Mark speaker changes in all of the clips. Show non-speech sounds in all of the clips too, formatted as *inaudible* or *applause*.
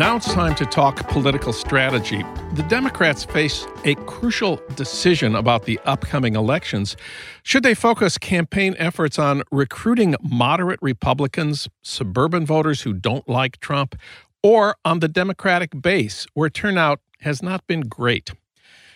Speaker 1: Now it's time to talk political strategy. The Democrats face a crucial decision about the upcoming elections. Should they focus campaign efforts on recruiting moderate Republicans, suburban voters who don't like Trump, or on the Democratic base, where turnout has not been great?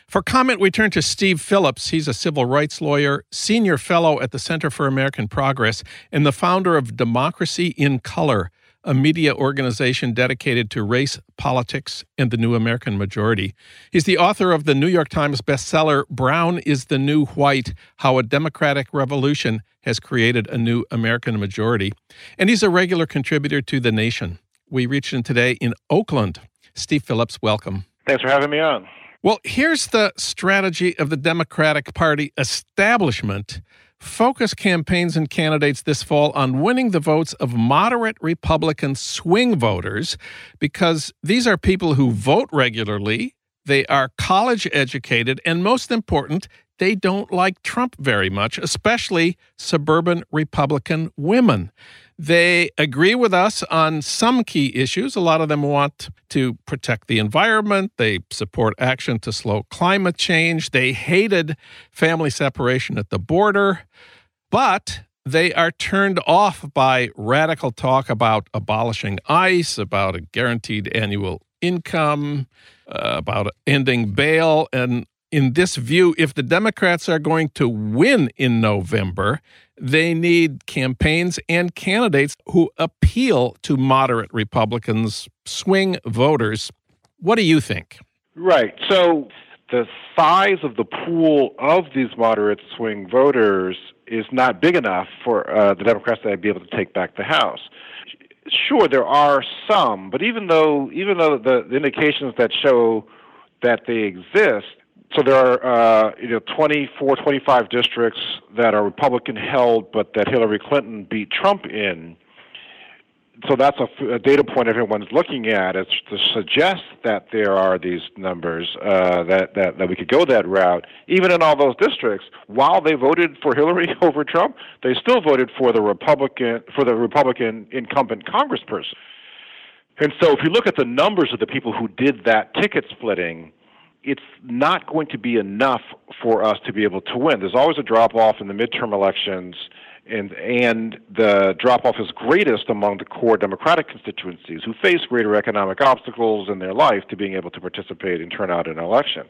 Speaker 1: For comment, we turn to Steve Phillips. He's a civil rights lawyer, senior fellow at the Center for American Progress, and the founder of Democracy in Color a media organization dedicated to race, politics, and the new American majority. He's the author of the New York Times bestseller, Brown is the New White How a Demographic Revolution Has Created a New American Majority. And he's a regular contributor to The Nation. We reached him today in Oakland. Steve Phillips, welcome.
Speaker 2: Thanks for having me on.
Speaker 1: Well, here's the strategy of the Democratic Party establishment focus campaigns and candidates this fall on winning the votes of moderate Republican swing voters because these are people who vote regularly, they are college educated, and most important, they don't like Trump very much, especially suburban Republican women. They agree with us on some key issues. A lot of them want to protect the environment. They support action to slow climate change. They hated family separation at the border. But they are turned off by radical talk about abolishing ICE, about a guaranteed annual income, uh, about ending bail. And in this view, if the Democrats are going to win in November, they need campaigns and candidates who appeal to moderate Republicans, swing voters. What do you think?
Speaker 2: Right. So the size of the pool of these moderate swing voters is not big enough for uh, the Democrats to be able to take back the House. Sure, there are some, but even though even though the, the indications that show that they exist, so there are uh, you know 24, 25 districts that are Republican held, but that Hillary Clinton beat Trump in so that's a, a, data point everyone's looking at is to suggest that there are these numbers uh, that, that that we could go that route. Even in all those districts, while they voted for Hillary *laughs* over Trump, they still voted for the Republican for the Republican incumbent Congressperson. And so, if you look at the numbers of the people who did that ticket splitting, it's not going to be enough for us to be able to win. There's always a drop off in the midterm elections and and the drop off is greatest among the core Democratic constituencies who face greater economic obstacles in their life to being able to participate and turn out in an election.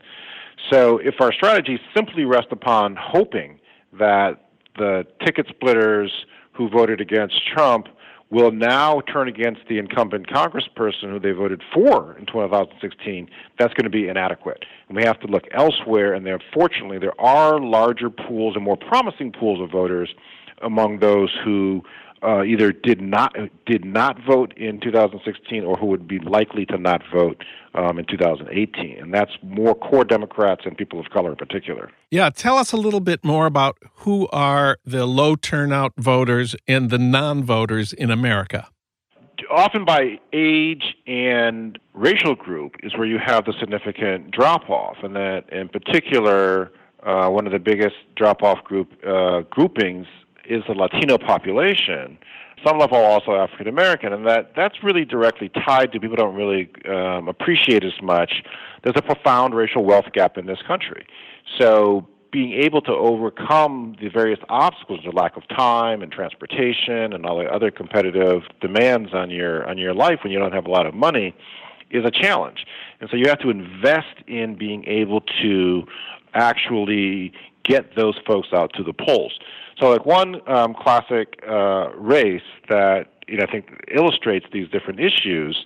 Speaker 2: So if our strategy simply rests upon hoping that the ticket splitters who voted against Trump will now turn against the incumbent congressperson who they voted for in 2016, that's going to be inadequate. And we have to look elsewhere, and there, fortunately, there are larger pools and more promising pools of voters among those who uh, either did not did not vote in 2016 or who would be likely to not vote um, in 2018, and that's more core Democrats and people of color in particular.
Speaker 1: Yeah, tell us a little bit more about who are the low turnout voters and the non-voters in America.
Speaker 2: Often by age and racial group is where you have the significant drop off, and that in particular. Uh, one of the biggest drop-off group uh, groupings is the Latino population, some level also African American, and that that's really directly tied to people don't really um, appreciate as much. There's a profound racial wealth gap in this country, so being able to overcome the various obstacles, the lack of time and transportation and all the other competitive demands on your on your life when you don't have a lot of money, is a challenge. And so you have to invest in being able to actually get those folks out to the polls. So, like one um, classic uh, race that you know I think illustrates these different issues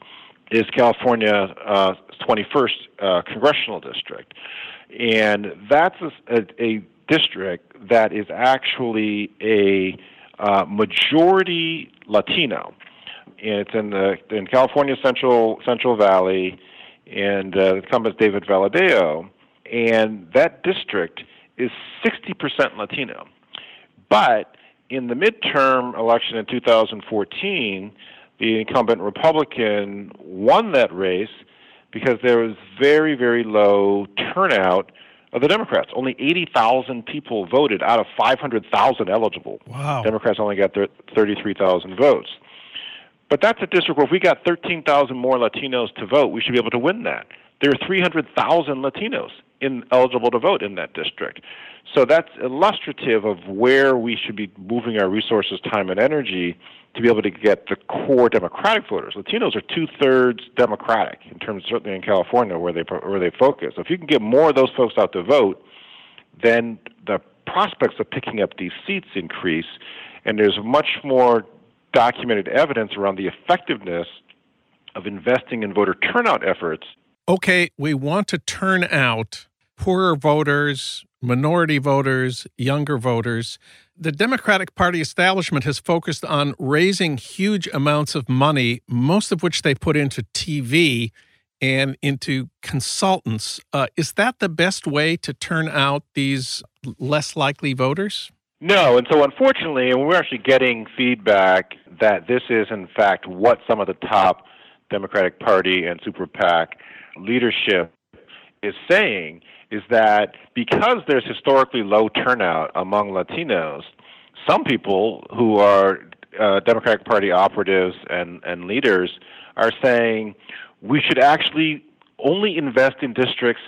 Speaker 2: is California uh, 21st uh, congressional district, and that's a, a, district that is actually a uh, majority Latino. And it's in the in California Central Central Valley, and uh, the incumbent David Valadao, and that district is 60% Latino. But in the midterm election in 2014, the incumbent Republican won that race because there was very, very low turnout of the Democrats. Only 80,000 people voted out of 500,000 eligible.
Speaker 1: Wow.
Speaker 2: Democrats only got 33,000 votes. But that's a district where if we got 13,000 more Latinos to vote, we should be able to win that. There are 300,000 Latinos eligible to vote in that district. So that's illustrative of where we should be moving our resources, time, and energy to be able to get the core Democratic voters. Latinos are two thirds Democratic in terms, certainly in California, where they where they focus. So if you can get more of those folks out to vote, then the prospects of picking up these seats increase, and there's much more documented evidence around the effectiveness of investing in voter turnout efforts.
Speaker 1: Okay, we want to turn out poorer voters, minority voters, younger voters. The Democratic Party establishment has focused on raising huge amounts of money, most of which they put into TV and into consultants. Uh, is that the best way to turn out these less likely voters?
Speaker 2: No, and so unfortunately, we're actually getting feedback that this is in fact what some of the top Democratic Party and super PAC leadership is saying is that because there's historically low turnout among Latinos, some people who are uh, Democratic Party operatives and, and leaders are saying we should actually only invest in districts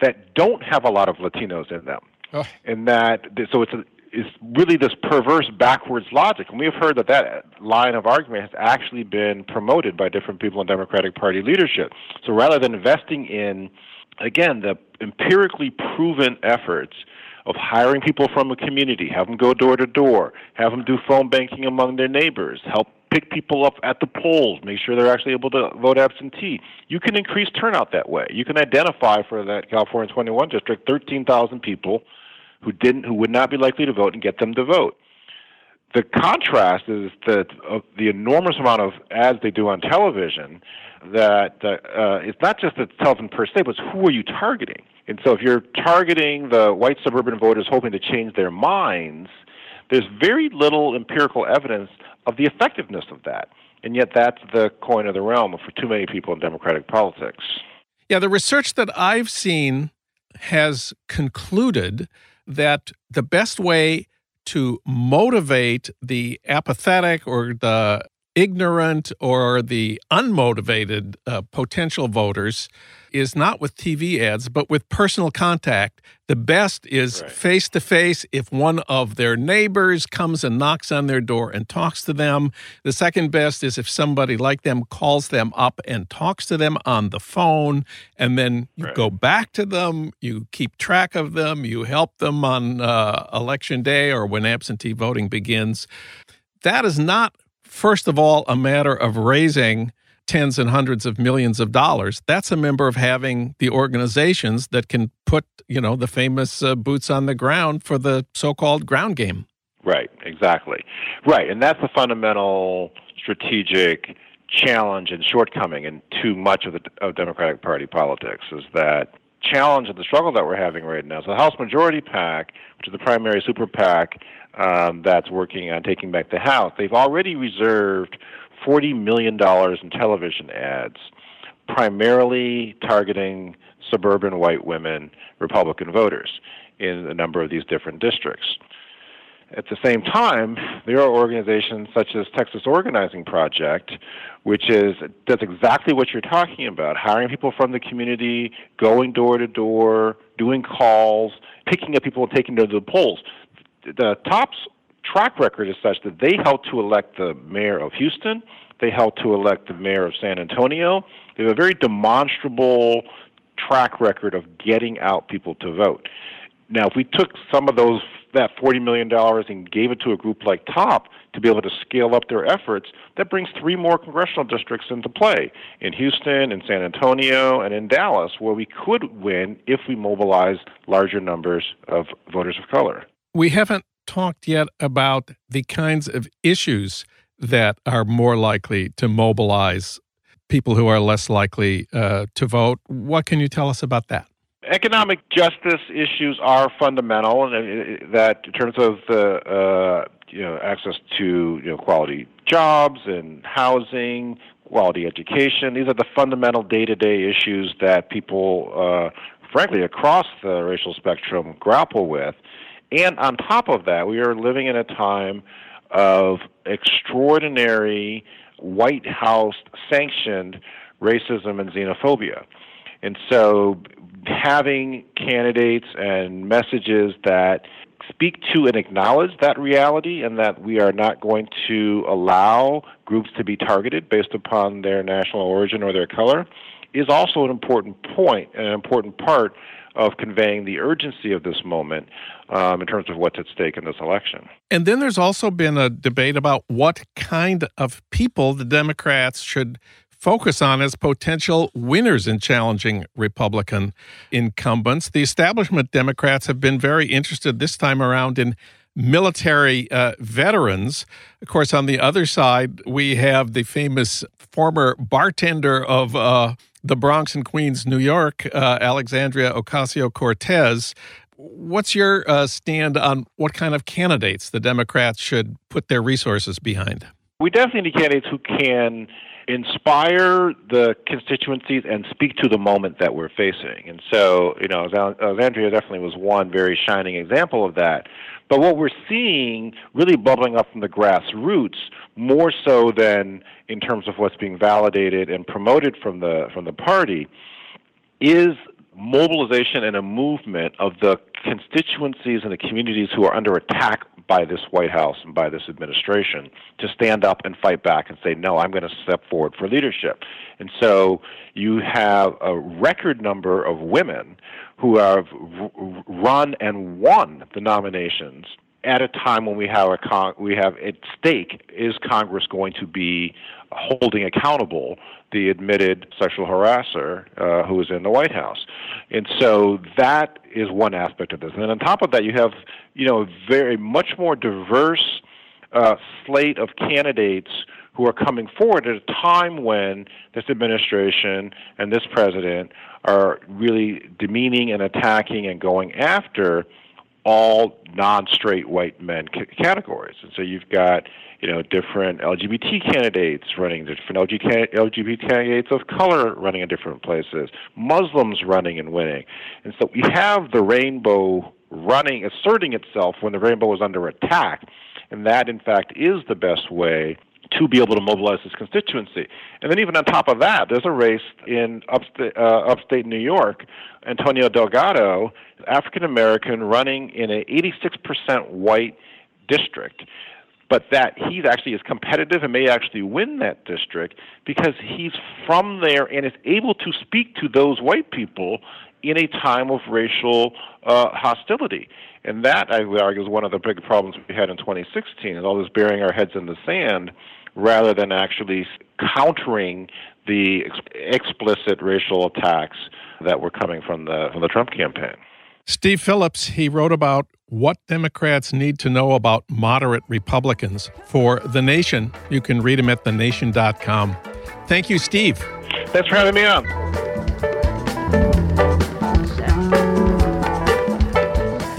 Speaker 2: that don't have a lot of Latinos in them. Oh. And that, so it's a, is really this perverse backwards logic. And we have heard that that line of argument has actually been promoted by different people in Democratic Party leadership. So rather than investing in, again, the empirically proven efforts of hiring people from a community, have them go door to door, have them do phone banking among their neighbors, help pick people up at the polls, make sure they're actually able to vote absentee. You can increase turnout that way. You can identify for that California 21 district 13,000 people who didn't who would not be likely to vote and get them to vote. The contrast is that uh, the enormous amount of ads they do on television that uh, it's not just the television per se, but who are you targeting? And so if you're targeting the white suburban voters hoping to change their minds, there's very little empirical evidence of the effectiveness of that. And yet that's the coin of the realm for too many people in democratic politics.
Speaker 1: Yeah, the research that I've seen has concluded that the best way to motivate the apathetic or the ignorant or the unmotivated uh, potential voters is not with TV ads, but with personal contact. The best is face to face if one of their neighbors comes and knocks on their door and talks to them. The second best is if somebody like them calls them up and talks to them on the phone, and then you right. go back to them, you keep track of them, you help them on uh, election day or when absentee voting begins. That is not first of all, a matter of raising tens and hundreds of millions of dollars. That's a member of having the organizations that can put, you know, the famous uh, boots on the ground for the so-called ground game.
Speaker 2: Right, exactly. Right, and that's the fundamental strategic challenge and shortcoming in too much of the of Democratic Party politics is that challenge and the struggle that we're having right now. So the House Majority PAC, which is the primary super PAC um, that's working on taking back the House, they've already reserved $40 million in television ads, primarily targeting suburban white women Republican voters in a number of these different districts. At the same time, there are organizations such as Texas Organizing Project, which is does exactly what you're talking about, hiring people from the community, going door to door, doing calls, picking up people and taking them to the polls the TOP's track record is such that they helped to elect the mayor of Houston, they helped to elect the mayor of San Antonio. They have a very demonstrable track record of getting out people to vote. Now, if we took some of those that forty million dollars and gave it to a group like TOP to be able to scale up their efforts, that brings three more congressional districts into play in Houston, in San Antonio, and in Dallas, where we could win if we mobilize larger numbers of voters of color.
Speaker 1: We haven't talked yet about the kinds of issues that are more likely to mobilize people who are less likely uh, to vote. What can you tell us about that?
Speaker 2: Economic justice issues are fundamental, and uh, that in terms of the uh, you know access to you know quality jobs and housing, quality education. These are the fundamental day-to-day issues that people, uh, frankly, across the racial spectrum grapple with. And on top of that, we are living in a time of extraordinary White House sanctioned racism and xenophobia. And so having candidates and messages that speak to and acknowledge that reality and that we are not going to allow groups to be targeted based upon their national origin or their color is also an important point an important part of conveying the urgency of this moment um, in terms of what's at stake in this election.
Speaker 1: And then there's also been a debate about what kind of people the Democrats should focus on as potential winners in challenging Republican incumbents. The establishment Democrats have been very interested this time around in military uh, veterans. Of course, on the other side, we have the famous former bartender of uh, the Bronx and Queens, New York, uh, Alexandria Ocasio Cortez. What's your uh, stand on what kind of candidates the Democrats should put their resources behind?
Speaker 2: We definitely need candidates who can inspire the constituencies and speak to the moment that we're facing. And so, you know, Alexandria definitely was one very shining example of that. But what we're seeing really bubbling up from the grassroots, more so than in terms of what's being validated and promoted from the from the party, is mobilization and a movement of the constituencies and the communities who are under attack by this White House and by this administration to stand up and fight back and say, no, I'm going to step forward for leadership. And so you have a record number of women who have run and won the nominations at a time when we have a con- we have at stake is Congress going to be holding accountable the admitted sexual harasser uh, who is in the White House, and so that is one aspect of this. And on top of that, you have you know a very much more diverse uh, slate of candidates who are coming forward at a time when this administration and this president are really demeaning and attacking and going after all non-straight white men c- categories. And so you've got you know different LGBT candidates running, different LGBT candidates of color running in different places, Muslims running and winning, and so we have the rainbow running, asserting itself when the rainbow is under attack, and that in fact is the best way to be able to mobilize his constituency. And then even on top of that, there's a race in upstate, uh, upstate New York. Antonio Delgado, African American, running in an 86% white district. But that he actually is competitive and may actually win that district because he's from there and is able to speak to those white people in a time of racial uh, hostility. And that, I would argue, is one of the big problems we had in 2016, is all this burying our heads in the sand rather than actually countering the ex- explicit racial attacks that were coming from the from the Trump campaign.
Speaker 1: Steve Phillips, he wrote about what Democrats need to know about moderate Republicans for The Nation. You can read him at thenation.com. Thank you, Steve.
Speaker 2: Thanks for having me on.